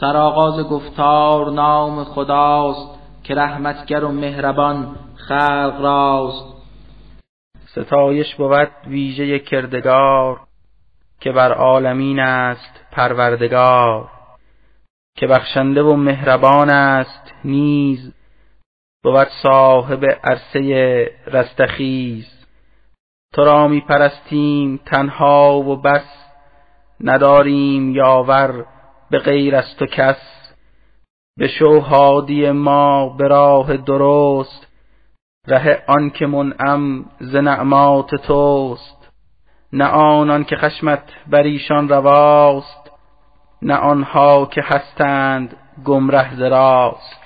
سرآغاز گفتار نام خداست که رحمتگر و مهربان خلق راست. ستایش بود ویژه کردگار که بر عالمین است پروردگار که بخشنده و مهربان است نیز بود صاحب عرصه رستخیز. تو را می پرستیم تنها و بس نداریم یاور به غیر از تو کس به شو هادی ما به راه درست ره آن که منعم ز نعمات توست. نه آنان که خشمت بر ایشان رواست نه آنها که هستند گمره ز راست